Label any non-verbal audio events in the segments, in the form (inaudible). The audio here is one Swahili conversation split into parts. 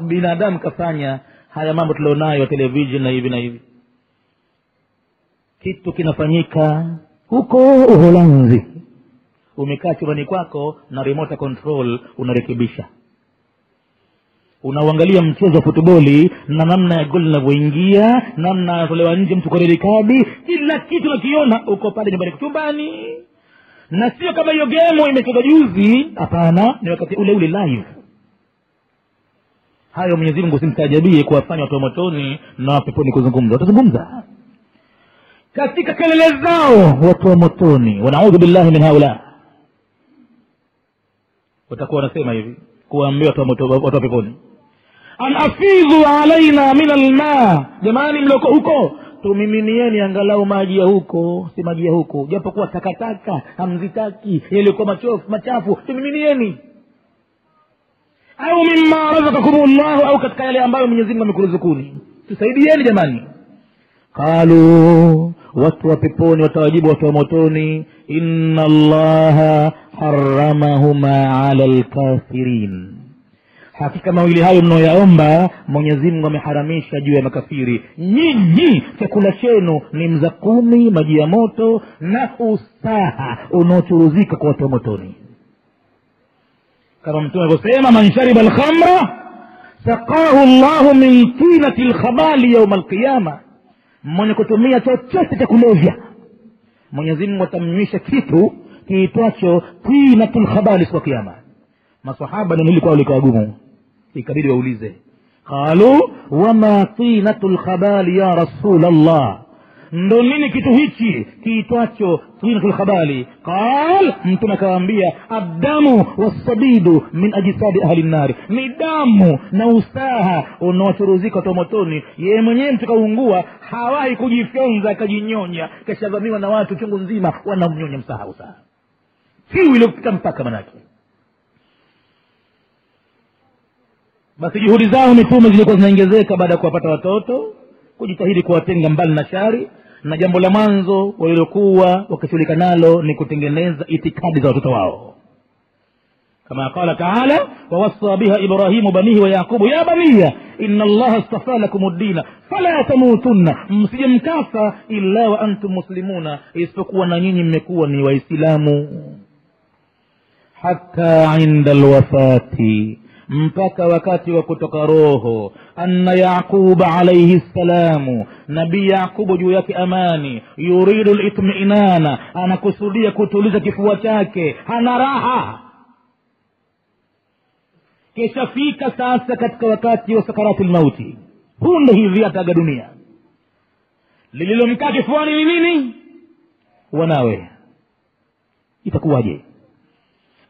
Binadamu kafanya haya mambo tulionayo television na hivi na hivi? Kitu kinafanyika huko uholanzi. Umekaa chumbani kwako na remote control unarekebisha. Unauangalia mchezo wa futboli na namna ya goli linavyoingia namna anatolewa nje mtu kwa kila kitu nakiona uko pale nyumbani chumbani. Na sio kama hiyo gemo imecheza juzi. Hapana ni wakati ule ule live hayo mwenyezi mungu simtajabie kuwafanya watu wa motoni na wapeponi kuzungumza. Watazungumza. Katika kelele zao watu wa motoni wanaudhu billahi min haula. Watakuwa wanasema hivi kuwaambia watu wa peponi. An afidhu alaina min alma. Jamani mlioko huko tumiminieni angalau maji ya huko si maji ya huko. Japokuwa takataka hamzitaki yaliyokuwa machafu tumiminieni au mima razakakum llahu au katika yale ambayo mwenyezi mungu amekuruzukuni tusaidieni jamani. Qalu watu wa peponi watawajibu watu wa motoni inna allaha haramahuma ala lkafirin hakika mawili hayo mnaoyaomba mwenyezimngu ameharamisha juu ya makafiri. Nyinyi chakula chenu ni mzakumi maji ya moto na usaha unaochuruzika kwa watu wa motoni kama mtume alivyosema man shariba lkhamra saqahu llahu min tinati lkhabali yauma alqiyama mwenye kutumia chochote cha kulevya mwenyezi mungu atamnywisha kitu kiitwacho tinatu lkhabali siku ya kiama masahaba neno hili kwao likawa gumu ikabidi waulize qalu wama tinatu lkhabali ya rasul llah ndo nini kitu hichi kiitwacho tinatu lkhabali qal mtume akawaambia addamu wassabidu min ajisadi ahli nnari ni damu na usaha unaochuruzika wa motoni yeye mwenyewe mtu kaungua hawahi kujifyonza akajinyonya. Kashavamiwa na watu chungu nzima wanamnyonya msaha usaha. Kiu iliyopita mpaka manake. Basi juhudi zao mitume zilikuwa zinaongezeka baada ya kuwapata watoto kujitahidi kuwatenga mbali na shari na jambo la mwanzo walilokuwa wakishughulika nalo ni kutengeneza itikadi za watoto wao. Kama qala taala wawasa biha ibrahimu banihi wa yaqubu ya baniya ina allaha stafa lakum ddina fala tamutunna msije mkafa illa wa antum muslimuna isipokuwa na nyinyi mmekuwa ni waislamu. Hata inda lwafati mpaka wakati wa kutoka roho. Anna yaquba alaihi ssalamu nabii yaqubu juu yake amani. Yuridu litminana anakusudia kutuliza kifua chake. Hana raha. Kishafika sasa katika wakati wa sakarati lmauti punde hivi ataga dunia. Lililomkaa kifuani ni nini? Wanawe. Itakuwaje?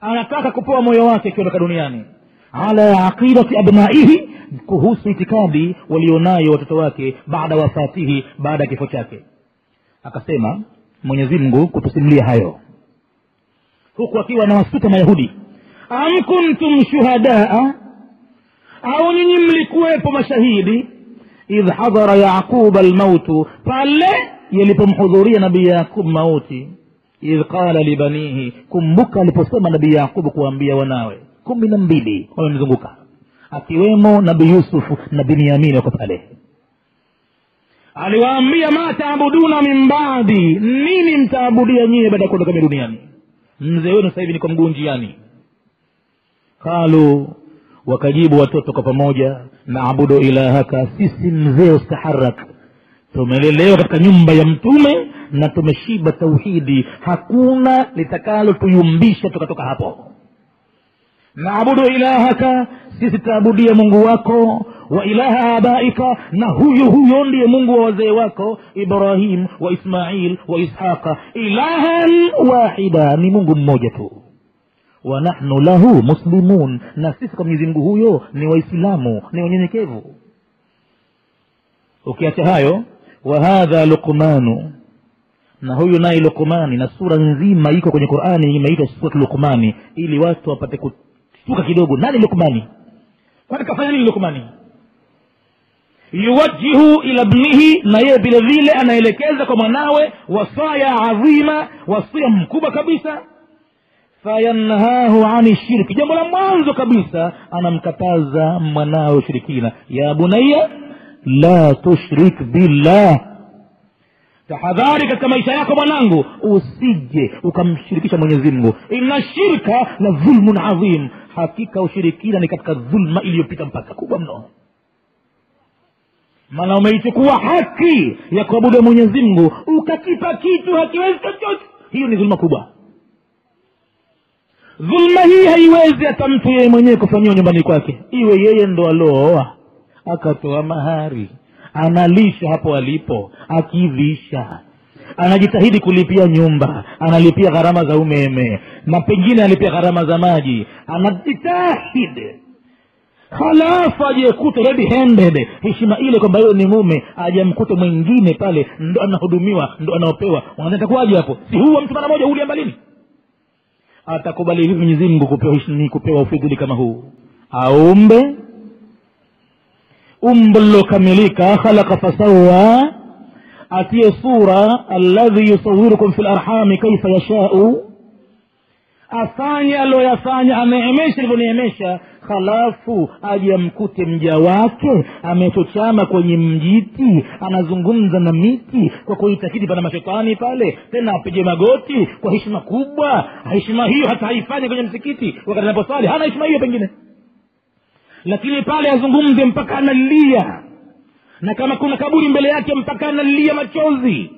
Anataka kupoa moyo wake akiondoka duniani ala aqidati abnaihi kuhusu itikadi walionayo watoto wake baada wafatihi baada ya kifo chake. Akasema mwenyezi mungu kutusimulia hayo. Huku akiwa anawasuta mayahudi am kuntum shuhadaa? Au nyinyi mlikuwepo mashahidi? Idh hadhara yaquba lmautu pale yalipomhudhuria nabii yaqub mauti. Idh qala libanihi kumbuka aliposema nabii yaqubu kuwaambia wanawe kumi na mbili. Wamemzunguka. Akiwemo nabi yusufu na binyamini wako pale. Aliwaambia ma taabuduna min nini mtaabudia nyie baada ya kuondoka mi duniani? Mzee wenu sasa hivi niko mguu njiani. Qalu wakajibu watoto kwa pamoja naabudu ilahaka sisi mzee ustaharak. Tumelelewa katika nyumba ya mtume na tumeshiba tauhidi. Hakuna litakalo tuyumbisha tukatoka hapo naabudu ilahaka sisi taabudia mungu wako. Wa ilaha abaika na huyo huyo ndiye mungu wa wazee wako. Ibrahim wa ismail wa ishaqa. Ilahan wahida ni mungu mmoja tu. Wa nahnu lahu muslimun na sisi kwa mwenyezi mungu huyo ni waislamu ni wanyenyekevu. Ukiacha hayo wa hadha luqmanu na huyu naye luqmani na sura nzima iko kwenye qurani imeitwa surat luqmani ili watu wapate kushtuka kidogo. Nani lukmani kwani kafanya nini lukmani yuwajihu ila bnihi na yeye vile vile anaelekeza kwa mwanawe wasaya adhima wasia mkubwa kabisa. Fayanhahu ani shirki. Jambo la mwanzo kabisa anamkataza mwanawe ushirikina ya bunaya la tushrik billah tahadhari katika maisha yako mwanangu usije ukamshirikisha mwenyezi mungu. Inna shirka la dhulmun adhim hakika ushirikina ni katika dhulma iliyopita mpaka kubwa mno. Maana umeichukua haki ya kuabudu mwenyezi mungu ukakipa kitu hakiwezi chochote. Hiyo ni dhulma kubwa. Dhulma hii haiwezi hata mtu yeye mwenyewe kufanyiwa nyumbani kwake. Iwe yeye ndo alooa akatoa mahari analisha hapo alipo akivisha anajitahidi kulipia nyumba analipia gharama za umeme na pengine analipia gharama za maji. Anajitahidi. Halafu ajekute red handed heshima ile kwamba yule ni mume ajamkute mwingine pale ndo anahudumiwa ndo anaopewa. Wanatakuwaje hapo? Si huwa mtu mara moja uliamba lini? Atakubali hivi mwenyezi kupewa kupewa kama huu. Aumbe umbo lilokamilika khalaqa fasawa atie sura alladhi yusawirukum fi larhami kaifa yashau. Afanye aliyoyafanya aneemesha alivyoneemesha halafu aje amkute mja wake amechochama kwenye mjiti anazungumza na miti kwa kuitakidi pana mashetani pale tena apige magoti kwa heshima kubwa heshima hiyo hata haifanyi kwenye msikiti wakati anaposali hana heshima hiyo pengine lakini pale azungumze mpaka analia. Na kama kuna kaburi mbele yake mpaka analia machozi.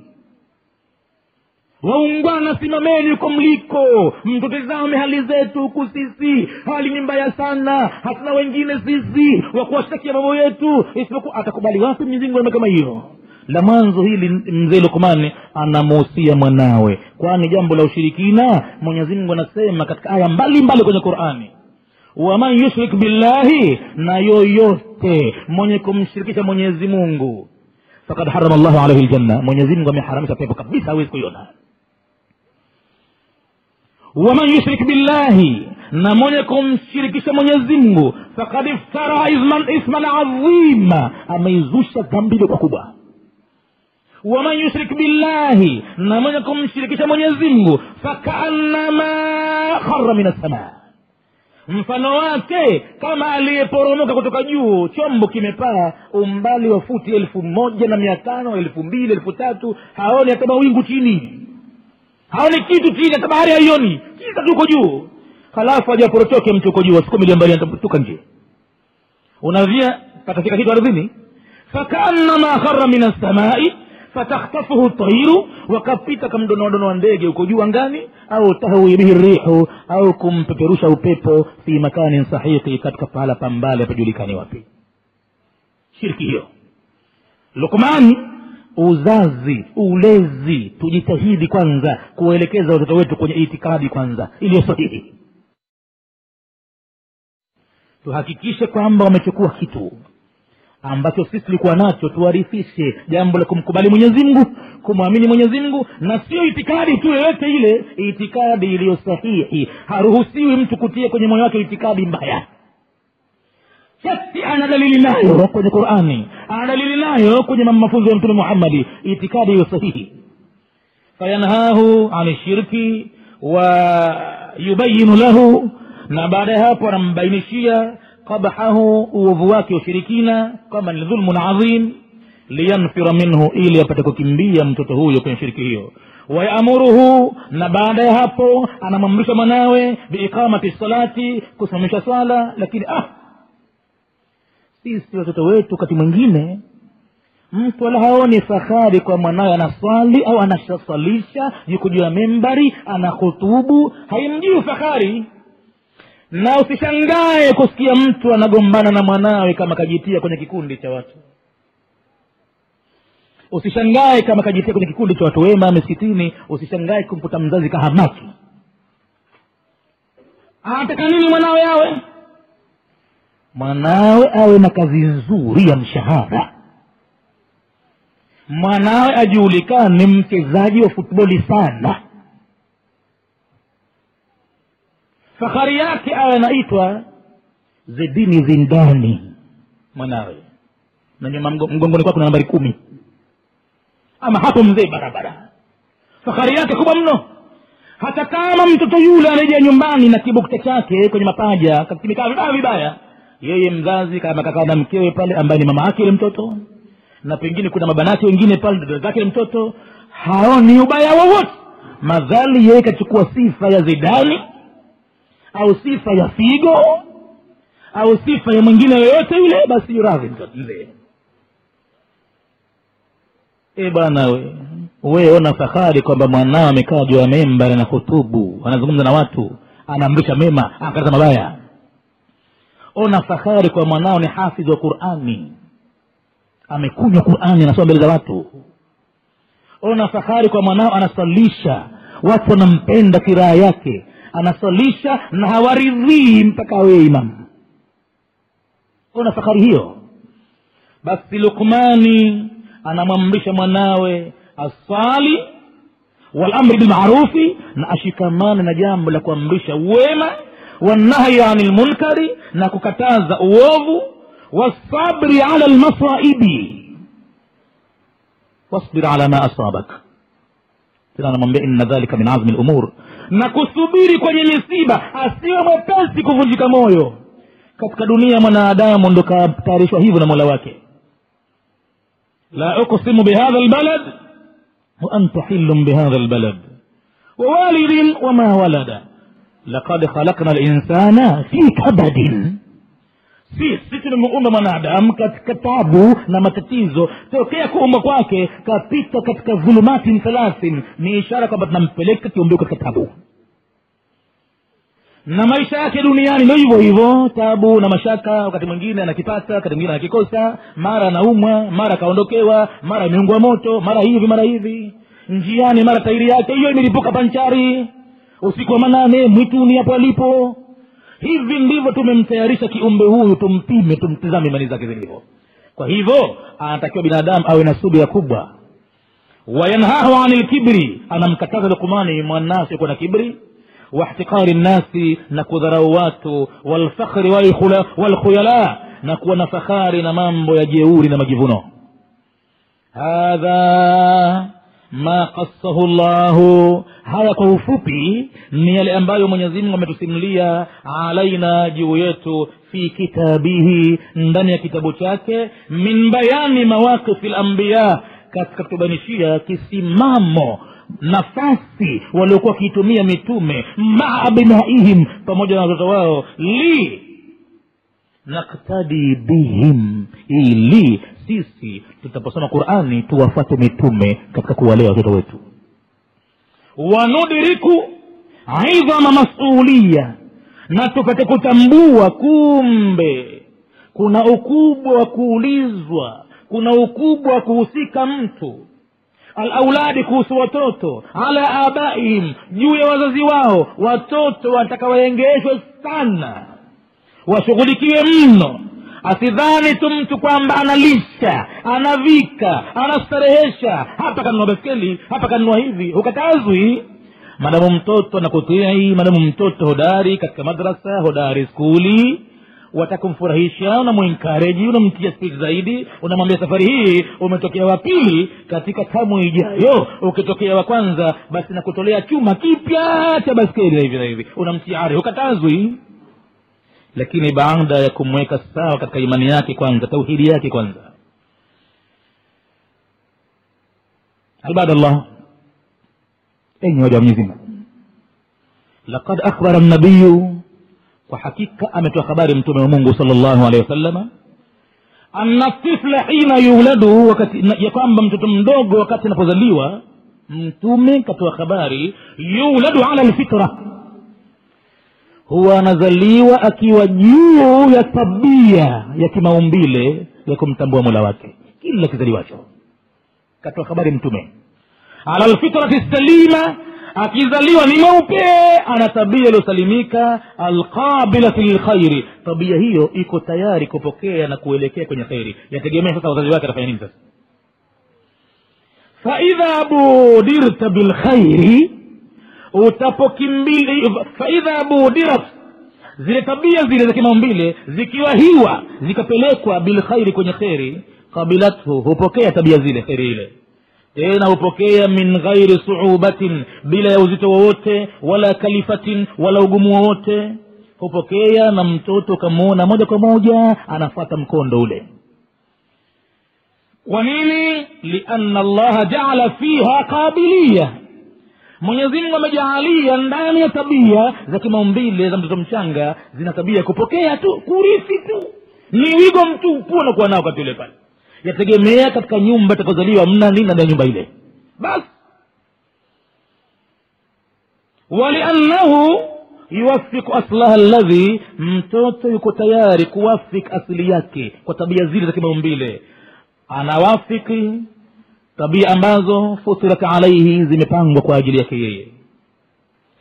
Waungwana simameni huko mliko. Mtutizame hali zetu huku sisi. Hali ni mbaya sana. Hatuna wengine sisi. Wa kuwashtakia mambo yetu. Isipokuwa atakubali wapi mwenyezi kama hiyo? La mwanzo hili mzee lukmani anamuhusia mwanawe. Kwani jambo la ushirikina? Mwenyezi mungu anasema katika aya mbalimbali kwenye qurani waman yushrik billahi na yoyote mwenye kumshirikisha mwenyezi mungu fakad harama llahu alaihi ljanna mwenyezi mungu ameharamisha pepo kabisa hawezi kuiona waman yushrik billahi na mwenye kumshirikisha mwenyezi mungu fakad iftara isman adhima ameizusha dhambi iliyokuwa kubwa waman yushrik billahi na mwenye kumshirikisha mwenyezi mungu fakaannama khara min assamaa mfano wake kama aliyeporomoka kutoka juu chombo kimepaa umbali wa futi elfu moja na mia tano elfu mbili elfu tatu haoni hata mawingu chini. Haoni kitu chini hata bahari haioni. Kisa tuko juu. Halafu ajaporotoke mtu uko juu siku milioni mbali anatuka nje. Unavia patafika kitu ardhini? Fakaannama khara min assamai fatakhtafuhu tairu wakapita kamdonoadonoa ndege huko juu angani au tahwi bihi rihu au kumpeperusha upepo fi makanin sahiqi katika pahala pambale pajulikani wapi. Shirki hiyo. Lukmani uzazi ulezi tujitahidi kwanza kuwaelekeza watoto wetu kwenye itikadi kwanza iliyo sahihi. Tuhakikishe kwamba wamechukua kitu ambacho sisi tulikuwa nacho tuwarifishe. Jambo la kumkubali mwenyezi mungu kumwamini mwenyezi mungu na sio itikadi tu yoyote ile itikadi iliyo sahihi. Haruhusiwi mtu kutia kwenye moyo wake itikadi mbaya. Shati ana dalili nayo kwenye qurani ana dalili nayo kwenye mafunzo ya mtume muhammadi itikadi iliyo sahihi. Fayanhahu ani shirki wa yubayinu lahu na baada ya hapo anambainishia qabahahu uovu wake ushirikina kwamba ni dhulmun adhim liyanfira minhu ili apate kukimbia mtoto huyo kwenye shiriki hiyo. Wayamuruhu na baada ya hapo anamwamrisha mwanawe biiqamati salati kusimamisha swala lakini ah sisi watoto wetu wakati mwingine mtu wala haoni fahari kwa mwanawe anaswali au anashaswalisha yuko juu ya mimbari anahutubu haimjui fahari na usishangae kusikia mtu anagombana na mwanawe kama kajitia kwenye kikundi cha watu. Usishangae kama kajitia kwenye kikundi cha watu wema misikitini. Usishangae kumkuta mzazi kahamaki. Anataka nini mwanawe awe? Mwanawe awe na kazi nzuri ya mshahara. Mwanawe ajulikane mchezaji wa futboli sana fahari yake awe anaitwa zedini zindani. Mwanawe. Na nyuma mgongoni kwako na nambari kumi. Ama hapo mzee barabara. Fahari yake kubwa mno. Hata kama mtoto yule anarejea nyumbani na kibukta chake kwenye mapaja kimekaa vibaya vibaya yeye mzazi kama kakaa na mkewe pale ambaye ni mama yake ile mtoto na pengine kuna mabanati wengine pale dada zake mtoto haoni ubaya wowote. Madhali yeye kachukua sifa ya zidani au sifa ya figo au sifa ya mwingine yoyote yule basi yuradhi mzee e bwana we we ona fahari kwamba mwanao amekaa juu ya membari na hutubu anazungumza na watu anaamrisha mema anakataza mabaya. Ona fahari kwa mwanao ni hafidhi wa qurani. Amekunywa qurani anasoma mbele za watu. Ona fahari kwa mwanao anasalisha watu wanampenda kiraha yake anasalisha na hawaridhii mpaka awe imamu ona fahari hiyo basi lukmani anamwamrisha mwanawe asali walamri bilmarufi na ashikamane na jambo la kuamrisha wema wanahyi ani lmunkari na kukataza uovu wasabri ala lmasaibi wasbir ala ma asabak tena anamwambia inna dhalika min azmi lumur na kusubiri kwenye misiba asiwe mwepesi kuvunjika moyo katika dunia mwanadamu ndo katayarishwa hivyo na mola wake لا أقسم بهذا البلد وأنت حل بهذا البلد ووالد وما ولد لقد خلقنا الإنسان في si sisi tumeumba mwanadamu katika tabu na matatizo. Tokea kuumba kwake kapita katika dhulumati mthalathin ni ishara kwamba tunampeleka kiumbeo katika tabu. Na maisha yake duniani ndo hivyo hivyo. Tabu na mashaka wakati mwingine anakipata wakati mwingine anakikosa. Mara anaumwa mara akaondokewa mara ameungwa moto mara hivi mara hivi. Njiani mara tairi yake. Hiyo imelipuka panchari. Usiku wa manane mwituni hapo alipo hivi ndivyo tumemtayarisha kiumbe huyu tumpime tumtizame imani zake zilivyo kwa hivyo anatakiwa binadamu awe na subira kubwa. Wayanhahu ani lkibri anamkataza lukumani mwanasi kuwa na kibri. Wahtikari nnasi na kudharau watu. Walfakhri walkhuyala na kuwa na fahari na mambo ya jeuri na majivuno. Hadha ma kasahu llahu haya kwa ufupi ni yale ambayo mwenyezimngu ametusimulia alaina juu yetu fi kitabihi ndani ya kitabu chake min bayani mawaqifi lambiya katika kutubainishia kisimamo nafasi waliokuwa wakiitumia mitume maa abnaihim pamoja na watoto wao li naktadi bihim ili sisi tutaposoma qurani tuwafate mitume katika kuwalea watoto wetu. Wanudriku idhama masulia na tupate kutambua kumbe kuna ukubwa wa kuulizwa kuna ukubwa wa kuhusika mtu. Alauladi kuhusu watoto ala abaihim juu ya wazazi wao watoto wanataka waengeshwe sana washughulikiwe mno asidhani tu mtu kwamba analisha anavika anastarehesha. Hapa kanunua baskeli hapa kanunua hivi hukatazwi. Madamu mtoto anakutii madamu mtoto hodari katika madrasa hodari skuli watakumfurahisha unamwenkareji unamtia spidi zaidi unamwambia safari hii umetokea wa pili katika tamu ijayo ukitokea wa kwanza basi nakutolea chuma kipya cha baskeli na hivi na hivi. Unamtia ari hukatazwi lakini baada ya kumweka sawa katika imani yake kwanza tauhidi yake kwanza ibadallah enyi waja wa laqad akhbara nabiyu kwa hakika ametoa habari mtume wa mungu sal llahu alehi wasalama anna tifla hina yuladu wakati ya kwamba mtoto mdogo wakati anapozaliwa mtume katoa habari yuladu ala lfitra huwa anazaliwa akiwa juu ya tabia ya kimaumbile ya kumtambua mola wake. Kila kizaliwacho. Katoa habari mtume. Ala lfitrati salima akizaliwa ni mweupe ana tabia iliyosalimika alqabilati lilkhairi. Tabia hiyo iko tayari kupokea na kuelekea kwenye kheri yategemea sasa wazazi wake atafanya nini sasa? Faidha budirta bilkhairi utapokimbili faidha budirat. Zile tabia zile za kimaumbile zikiwa hiwa zikapelekwa bilkhairi kwenye kheri qabilathu hupokea tabia zile kheri ile. Tena hupokea min ghairi suubatin bila ya uzito wowote wala kalifatin wala ugumu wowote. Hupokea na mtoto ukamwona moja kwa moja anafata mkondo ule. Kwa nini? Liana llaha jaala fiha qabiliya mwenyezimngu amejahalia ndani ya tabia za kimaumbile za mtoto mchanga zina tabia ya kupokea tu kurithi tu. Ni wigo mtupu unakuwa nao wakati ule pale. Yategemea katika nyumba itakozaliwa mna nini ndani ya nyumba ile. Basi waliannahu yuwafiku aslaha ladhi mtoto yuko tayari kuwafik asili yake kwa tabia zile za kimaumbile. Anawafiki tabia ambazo futirat alaihi zimepangwa kwa ajili yake yeye.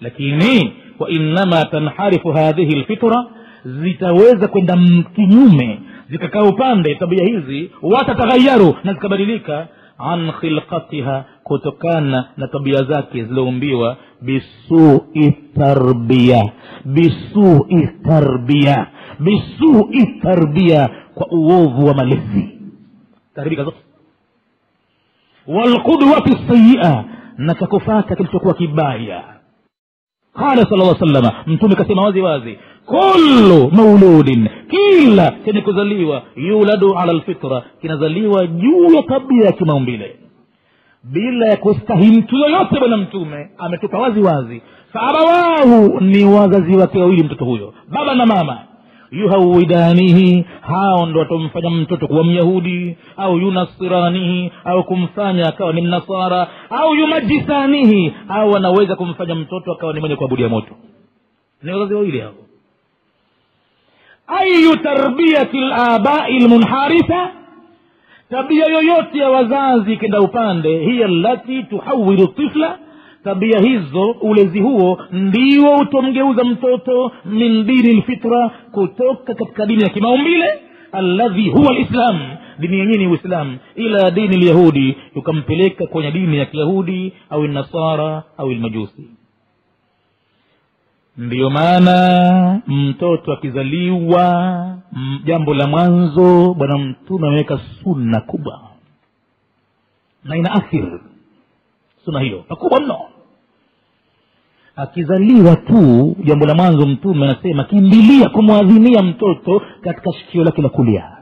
Lakini wainama tanharifu hadhihi lfitra zitaweza kwenda kinyume zikakaa upande tabia hizi watataghayaru na zikabadilika an khilqatiha kutokana na tabia zake zilizoumbiwa bisui tarbia bisui tarbia bisui tarbia kwa uovu wa malezi. Taribika walqudwati sayia na cha kufata kilichokuwa kibaya. Qala sala lla salama mtume kasema wazi wazi kullu mauludin kila chenye kuzaliwa yuladu ala lfitra kinazaliwa juu ya tabia ya kimaumbile. Bila ya kustahi mtu yoyote bwana mtume ametupa wazi wazi faabawahu ni wazazi wake wawili mtoto huyo baba na mama yuhawidanihi hao ndo watamfanya mtoto kuwa myahudi au yunasiranihi au kumfanya akawa ni mnasara au yumajisanihi au wanaweza kumfanya mtoto akawa ni mwenye kuabudia moto. Ni wazazi wawili hao. Ayu tarbiyati labai lmunharifa tabia yoyote ya wazazi ikenda upande hiya lati tuhawilu tifla tabia hizo ulezi huo ndio utomgeuza mtoto min dini lfitra kutoka katika dini ya kimaumbile alladhi huwa lislam dini yenyewe ni uislam ila dini lyahudi ukampeleka kwenye dini ya kiyahudi au nasara au lmajusi ndiyo maana mtoto akizaliwa jambo la mwanzo bwana mtume ameweka sunna kubwa na ina athir sunna hiyo pakubwa mno akizaliwa tu jambo la mwanzo mtume anasema kimbilia kumwadhinia mtoto katika shikio lake la kulia.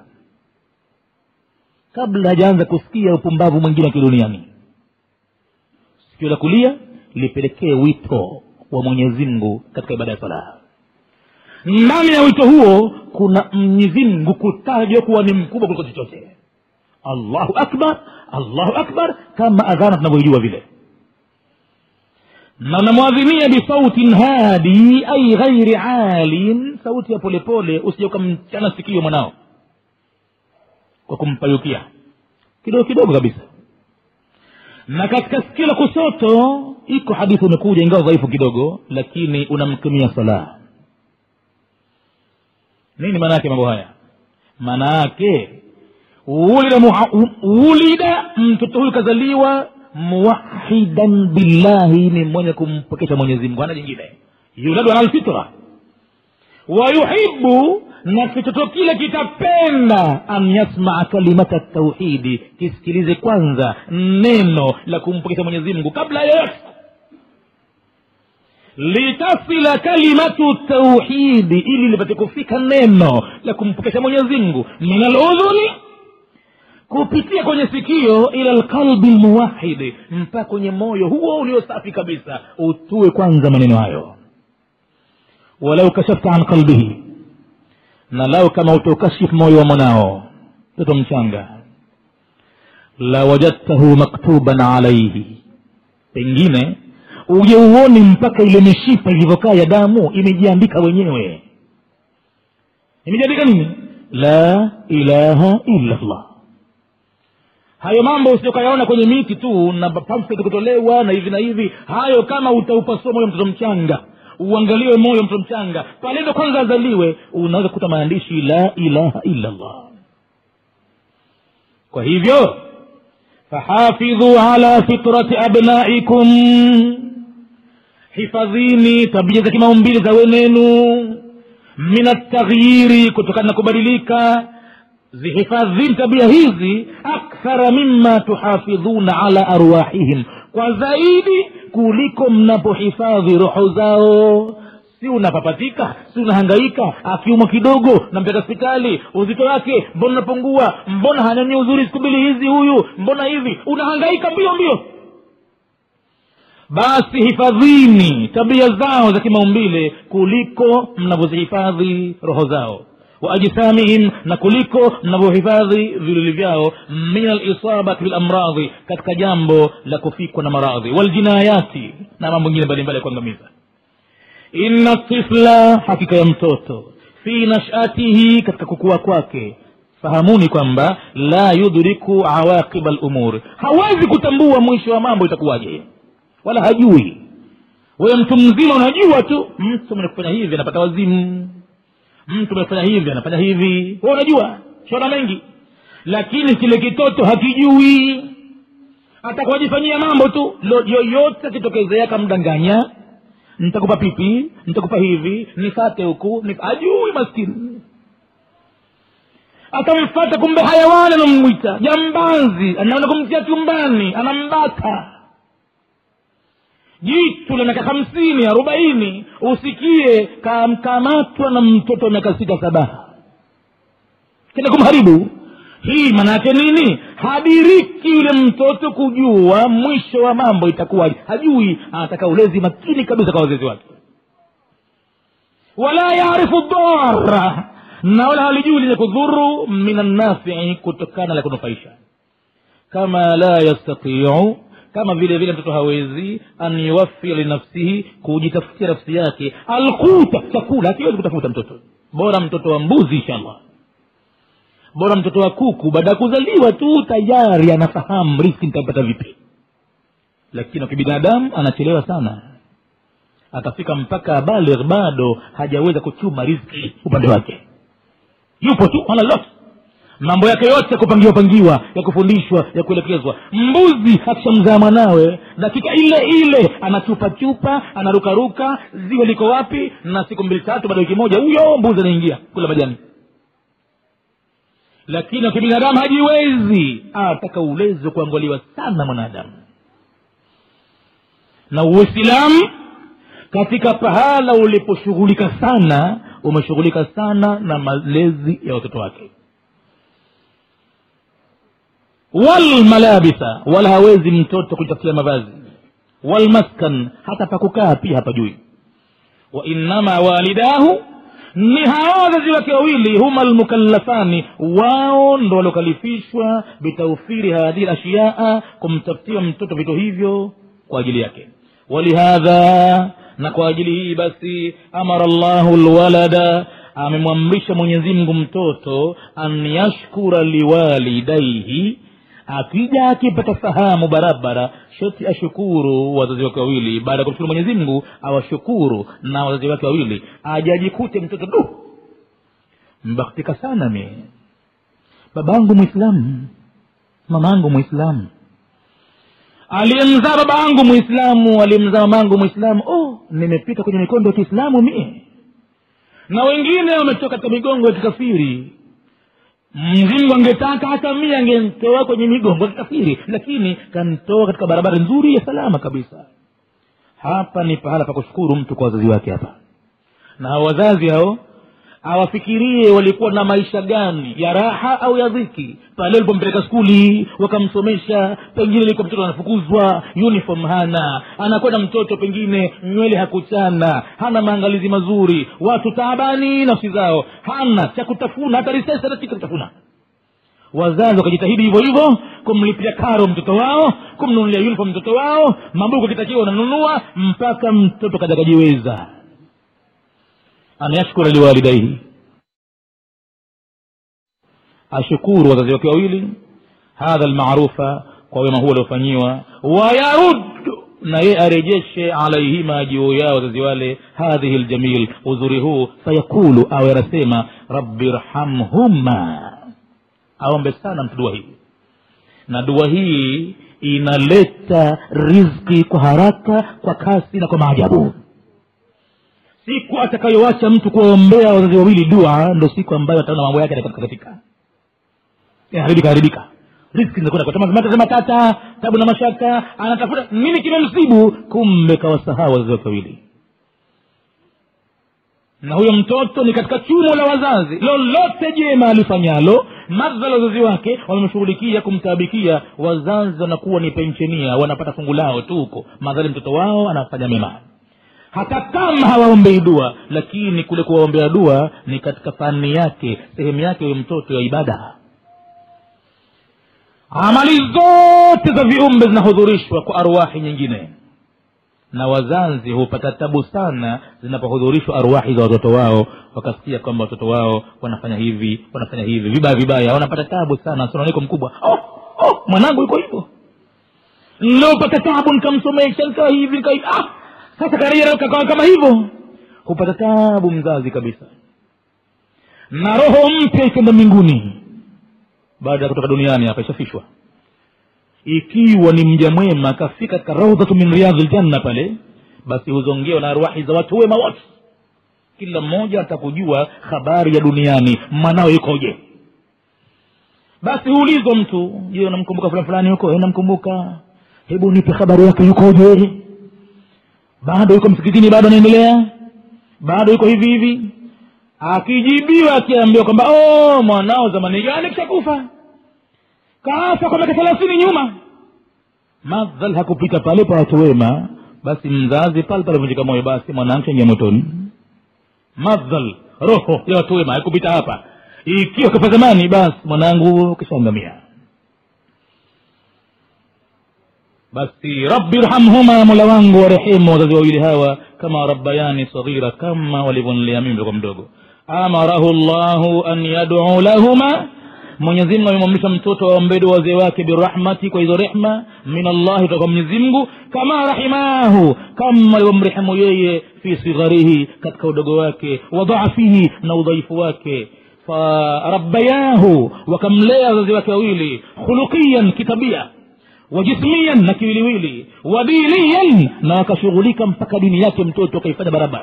Kabla hajaanza kusikia upumbavu mwingine wa kiduniani. Sikio la kulia lipelekee wito wa mwenyezi mungu katika ibada ya salaha ndani ya wito huo kuna mwenyezi mungu kutajwa kuwa ni mkubwa kuliko chochote allahu akbar allahu akbar kama adhana tunavyoijua vile. Na unamwadhinia bisautin hadi ai ghairi alin sauti ya polepole usije ukamchana sikio mwanao. Kwa kumpayukia. Kidogo kidogo kabisa. Na katika sikio la kusoto iko hadithi imekuja ingawa dhaifu kidogo lakini unamkimia salah nini maana yake mambo haya? Maana yake ulida, mtoto huyu kazaliwa muwahidan billahi ni mwenye kumpokesha mwenyezi mungu hana jingine. Yuladu ala lfitra wayuhibu na kitoto kile kitapenda an yasmaa kalimata tauhidi kisikilize kwanza neno la kumpokesha mwenyezi mungu kabla yoyote litasila kalimatu tauhidi ili lipate kufika neno la kumpokesha mwenyezi mungu. Min aludhuni kupitia kwenye sikio ila lqalbi lmuwahidi mpaka kwenye moyo huo uliosafi kabisa utue kwanza maneno hayo. Walau kashafta an qalbihi na lau kama utaukashifu moyo wa mwanao mtoto mchanga la wajadtahu maktuban alaihi pengine uje uoni mpaka ile mishipa ilivyokaa ya damu imejiandika wenyewe. Imejiandika nini? La ilaha illa llah hayo mambo usiokayaona kwenye miti tu na pamphlet kutolewa na hivi na hivi. Hayo kama utaupasua moyo mtoto mchanga. Uangaliwe moyo mtoto mchanga. Pale ndo kwanza azaliwe unaweza kukuta maandishi la ilaha illa llah kwa hivyo fahafidhu ala fitrati abnaikum. Hifadhini tabia za kimaumbili za wenenu. Min altaghyiri kutokana na kubadilika zihifadhini tabia hizi akthara mima tuhafidhuna ala arwahihim kwa zaidi kuliko mnapohifadhi roho zao. Si unapapatika si unahangaika akiumwa kidogo nampeleka hospitali uzito wake mbona unapungua mbona hanyonyi uzuri siku mbili hizi huyu mbona hivi unahangaika mbio mbio. Basi hifadhini tabia zao za kimaumbile kuliko mnavyozihifadhi roho zao waajsamihim na kuliko mnavyohifadhi viluli vyao min alisabati bilamradhi katika jambo la kufikwa na maradhi. Waljinayati na mambo mengine mbalimbali ya kuangamiza. Inna tifla hakika ya mtoto. Fi nashatihi katika kukua kwake. Fahamuni kwamba la yudriku awaqiba lumur hawezi kutambua mwisho wa mambo itakuwaje. Wala hajui. Wewe mtu mzima unajua tu mtu mwenye kufanya hivi anapata wazimu mtu amefanya hivi anafanya hivi. We unajua shona mengi. Lakini kile kitoto hakijui. Atakuwajifanyia mambo tu. Yoyote akitokezea kamdanganya nitakupa pipi nitakupa hivi nifate huku nif... ajui maskini. Atamfata kumbe hayawani anamwita. Jambazi anaenda kumtia chumbani anambaka jitu la miaka hamsini arobaini usikie kamkamatwa na mtoto wa miaka sita saba. Kenda kumharibu. Hii maana yake nini? Hadiriki yule mtoto kujua mwisho wa mambo itakuwaje. Hajui anataka ulezi makini kabisa kwa wazazi wake. Wala yarifu dara na wala halijui lenye kudhuru min annafii kutokana la kunufaisha. Kama la yastatiu kama vile vile mtoto hawezi an yuwafia linafsihi kujitafutia nafsi yake. Alkuta chakula akiwezi kutafuta mtoto. Bora mtoto wa mbuzi inshallah. Bora mtoto wa kuku baada ya kuzaliwa tu tayari anafahamu riski nitapata vipi. Lakini kibinadamu anachelewa sana. Atafika mpaka baligh bado hajaweza kuchuma riski upande wake. Yupo tu ana lot mambo yake yote ya kupangiwa pangiwa ya kufundishwa ya kuelekezwa. Mbuzi akishamzaa mwanawe dakika ile ile anachupa chupa anarukaruka ziwe liko wapi? Na siku mbili tatu baada ya wiki moja huyo mbuzi anaingia kula majani. Lakini wakibinadamu hajiwezi. Ataka ulezi wa kuangaliwa sana mwanadamu. Na uislamu katika pahala uliposhughulika sana umeshughulika sana na malezi ya watoto wake walmalabisa wala hawezi mtoto kujitafutia mavazi. Walmaskan hata pakukaa pia hapajui. Wainama walidahu ni hawa wazazi wake wawili huma almukallafani wao ndo waliokalifishwa bitaufiri hadhihi lashiyaa kumtafutia mtoto vitu hivyo kwa ajili yake. Walihadha na kwa ajili hii basi amara llahu lwalada amemwamrisha mwenyezi mungu mtoto an yashkura liwalidaihi akija akipata fahamu barabara shoti ashukuru wazazi wake wawili. Baada ya kumshukuru mwenyezi mungu awashukuru na wazazi wake wawili. Ajajikute mtoto du. Mbaktika sana mi. Babangu mwislamu mamangu mwislamu aliyemzaa baba yangu mwislamu aliyemzaa mamangu mwislamu oh nimepita kwenye mikondo ya kiislamu mie na wengine wametoka katika migongo ya kikafiri mzingu angetaka hata mie angemtoa kwenye migongo ya kikafiri lakini kantoa katika barabara nzuri ya salama kabisa. Hapa ni pahala pa kushukuru mtu kwa wazazi wake hapa. Na wazazi hao awafikirie walikuwa na maisha gani ya raha au ya dhiki. Pale walipompeleka skuli wakamsomesha pengine ilikuwa mtoto anafukuzwa uniform hana. Anakwenda mtoto pengine nywele hakuchana hana maangalizi mazuri. Watu taabani nafsi zao hana cha kutafuna hata risasi hata kutafuna. Wazazi wakajitahidi hivyo hivyo kumlipia karo mtoto wao kumnunulia uniform mtoto wao mabuku akitakiwa unanunua mpaka mtoto kaja kajiweza an yashkura liwalidaihi ashukuru wazazi wake wawili hadha lmarufa kwa wema huu waliofanyiwa. Wayarud na yeye arejeshe alaihima juu yao wazazi wale hadhihi ljamil uzuri huu. Fayakulu awe anasema rabbi rhamhuma aombe sana mtu dua hii. Na dua hii inaleta rizki kwa haraka kwa kasi na kwa maajabu siku atakayowacha mtu kuwaombea wazazi wawili dua ndo siku ambayo ataona mambo yake katika haribika haribika. Riski zinakwenda tabu na mashaka anatafuta nini kimemsibu kumbe kawasahau wazazi wake wawili. Na huyo mtoto ni katika chumo la wazazi. Lolote jema alifanyalo madhala wazazi wake wamemshughulikia kumtaabikia wazazi wanakuwa ni penshenia wanapata fungu lao tu huko. Madhali mtoto wao anafanya mema hata kama hawaombei dua lakini kule kuwaombea dua ni katika fani yake sehemu yake huyo mtoto ya ibada. Amali zote za viumbe zinahudhurishwa kwa arwahi nyingine. Na wazazi hupata tabu sana zinapohudhurishwa arwahi za watoto wao wakasikia kwamba watoto wao wanafanya hivi wanafanya hivi vibaya vibaya wanapata tabu sana sononeko mkubwa? Oh, oh, mwanangu yuko hivyo. Niliopata tabu nikamsomesha nikawa hivi nikawa ah, sasa karia kakawa kama hivyo hupata tabu mzazi kabisa. Na roho mpya ikenda mbinguni baada ya kutoka duniani hapa ishafishwa. Ikiwa ni mja mwema akafika katika raudhatu min riadhi ljanna pale basi huzongewa na arwahi za watu wema wote. Kila mmoja atakujua habari ya duniani mwanao ikoje basi huulizwa mtu je unamkumbuka fulani fulani huko? "Eh, namkumbuka. Hebu nipe habari yake yukoje bado yuko msikitini bado anaendelea? Bado yuko hivi hivi? Akijibiwa akiambiwa kwamba oh, mwanao zamani gani kishakufa? Kaafa kwa miaka thelathini nyuma. Madhal hakupita pale pa watu wema basi mzazi pale palivunjika moyo basi mwanangu chaingia motoni. Madhal roho ya watu wema haikupita hapa. Ikiwa kafa zamani basi mwanangu kishaangamia basi rabbi rhamhuma mola wangu warehemu wazazi wawili hawa kama rabbayani saghira kama walivyonilea mimi mtoka mdogo amarahu llahu an yaduu lahuma mwenyezi mungu amemwamrisha mtoto aombee dua wazee wake birahmati kwa hizo rehma min allahi kutoka kwa mwenyezi mungu kama rahimahu kama alivyomrehemu yeye fi sigharihi katika udogo wake wa dhaafihi na udhaifu wake farabbayahu wakamlea wazazi wake wawili khuluqiyan kitabia وجسميا نكيلويلي وديليا لا كشغلك مفكا دنياك متوت وكيفاد برابا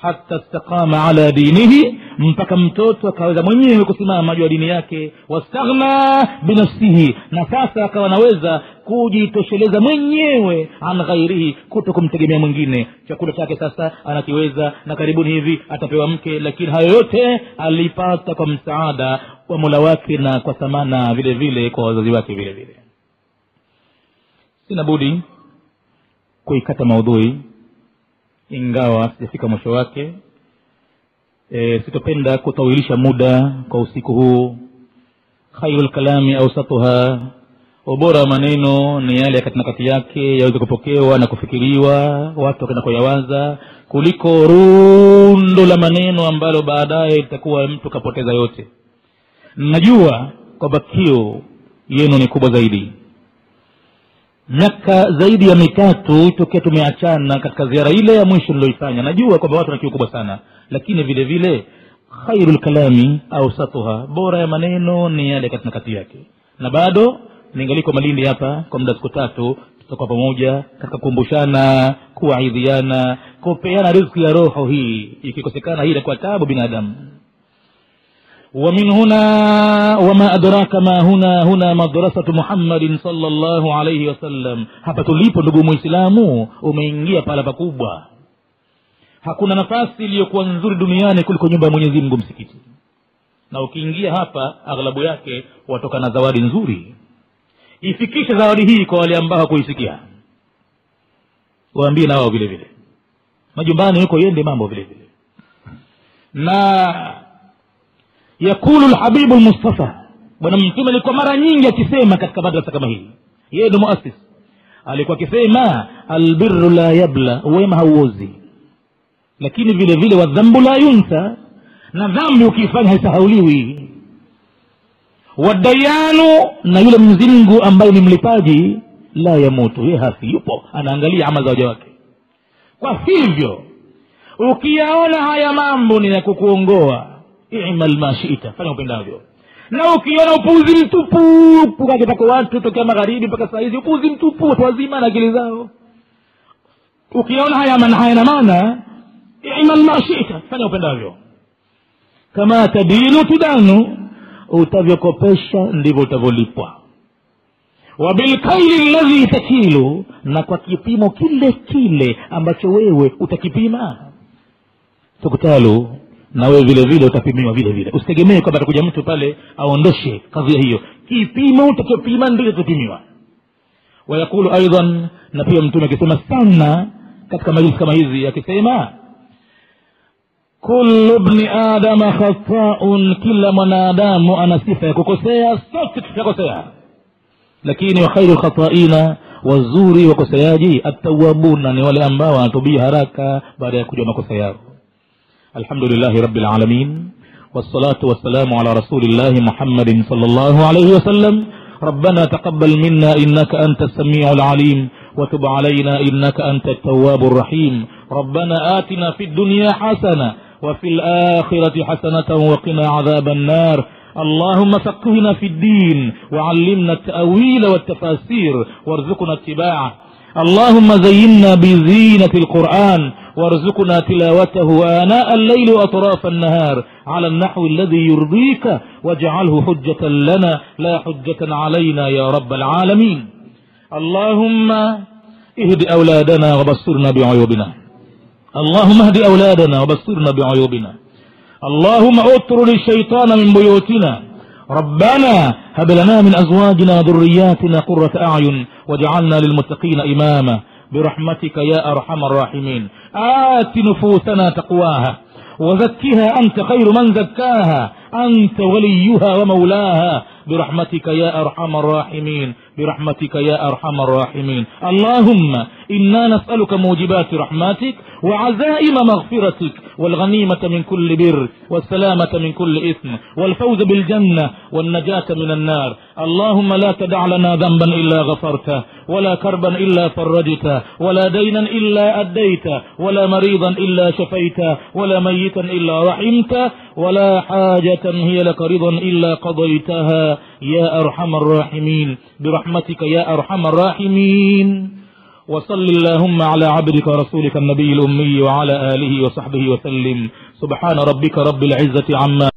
hata staqama ala dinihi mpaka mtoto akaweza mwenyewe kusimama juu ya dini yake wastaghna binafsihi na sasa akawa anaweza kujitosheleza mwenyewe an ghairihi kuto kumtegemea mwingine. Chakula chake sasa anakiweza na karibuni hivi atapewa mke lakini hayo yote alipata kwa msaada wa mola wake na kwa thamana vile vile kwa wazazi wake vile vile. Sina budi kuikata maudhui ingawa sijafika mwisho wake e, sitopenda kutawilisha muda kwa usiku huu. Khairu lkalami ausatuha ubora wa maneno ni yale ya kati yake yaweze kupokewa na kufikiriwa watu wakinakoyawaza kuliko rundo la maneno ambalo baadaye litakuwa mtu kapoteza yote. Najua kwamba kio yenu ni kubwa zaidi miaka zaidi ya mitatu tokea tumeachana katika ziara ile ya mwisho niloifanya najua kwamba watu na kiu kubwa sana lakini vile vile khairu lkalami ausatuha bora ya maneno ni yale katina kati yake. Na bado ningaliko malindi hapa kwa muda siku tatu tutakuwa pamoja katika kukumbushana kuwaidhiana kupeana rizki ya roho hii. Ikikosekana hii inakuwa tabu binadamu ومن هنا وما أدراك ما هنا هنا مدرسة محمد صلى الله عليه وسلم hapa tulipo ndugu mwislamu umeingia pahala pakubwa hakuna nafasi iliyokuwa nzuri duniani kuliko nyumba ya mwenyezi mungu msikiti na ukiingia hapa aghlabu yake watoka na zawadi nzuri ifikishe zawadi hii kwa wale ambao hakuisikia waambie na wao vile vile majumbani huko yende mambo vile vile na (laughs) yakulu lhabibu lmustafa bwana mtume alikuwa mara nyingi akisema katika madrasa kama hii. Yeye ndo muasis alikuwa akisema albiru la yabla wema hauozi. Lakini vile vile wadhambu la yunsa na dhambi ukiifanya haisahauliwi. Wadayanu na yule mwenyezimngu ambaye ni mlipaji la yamutu. Ye hafi yupo anaangalia ama za waja wake. Kwa hivyo ukiyaona haya mambo ni ya kukuongoa imal ma shita. Fanya upendavyo. Na ukiona upuzi mtupu kakitako watu tokea magharibi mpaka saa hizi upuzi mtupu watu wazima na akili zao. Ukiona haya mana hayana maana imal ma shita. Fanya upendavyo. Kama tadinu tudanu utavyokopesha ndivyo utavyolipwa. Wabilkaili ladhi takilu na kwa kipimo kile kile ambacho wewe utakipima. Tuktalu na wewe vile vile utapimiwa vile vile. Usitegemee kwamba atakuja mtu pale aondoshe kadhia hiyo. Kipimo utachopima ndicho tutapimiwa wayaqulu aidan na pia mtume akisema sana katika majlisi kama hizi akisema kullu bni adama khataun kila mwanadamu ana sifa ya kukosea sote tutakosea. Lakini wa khairu lkhataina wazuri wakoseaji atawabuna ni wale ambao wanatubia haraka baada ya kujua makosa yao alhamdulillahi rabbil alamin والصلاة والسلام على رسول الله محمد صلى الله عليه وسلم. ربنا تقبل منا إنك أنت السميع العليم. وتب علينا إنك أنت التواب الرحيم. ربنا آتنا في الدنيا حسنة وفي الآخرة حسنة وقنا عذاب النار. اللهم فقهنا في الدين وعلمنا التأويل والتفاسير وارزقنا اتباعه. اللهم زينا بزينة القرآن وارزقنا تلاوته آناء الليل وأطراف النهار على النحو الذي يرضيك واجعله حجة لنا لا حجة علينا يا رب العالمين. اللهم اهد أولادنا وبصرنا بعيوبنا. اللهم اهد أولادنا وبصرنا بعيوبنا. اللهم اطرد الشيطان من بيوتنا. ربنا هب لنا من أزواجنا وذرياتنا قرة أعين واجعلنا للمتقين إماما. برحمتك يا أرحم الراحمين. آت نفوسنا تقواها وزكها أنت خير من زكاها أنت وليها ومولاها. برحمتك يا أرحم الراحمين. برحمتك يا أرحم الراحمين. اللهم إنا نسألك موجبات رحمتك وعزائم مغفرتك والغنيمة من كل بر والسلامة من كل إثم والفوز بالجنة والنجاة من النار. اللهم لا تدع لنا ذنبا إلا غفرته ولا كربا إلا فرجته ولا دينا إلا أديته ولا مريضا إلا شفيته ولا ميتا إلا رحمته ولا حاجة هي لك رضا إلا قضيتها. يا أرحم الراحمين. برحمتك يا أرحم الراحمين. وصل اللهم على عبدك ورسولك النبي الأمي وعلى آله وصحبه وسلم. سبحان ربك رب العزة عما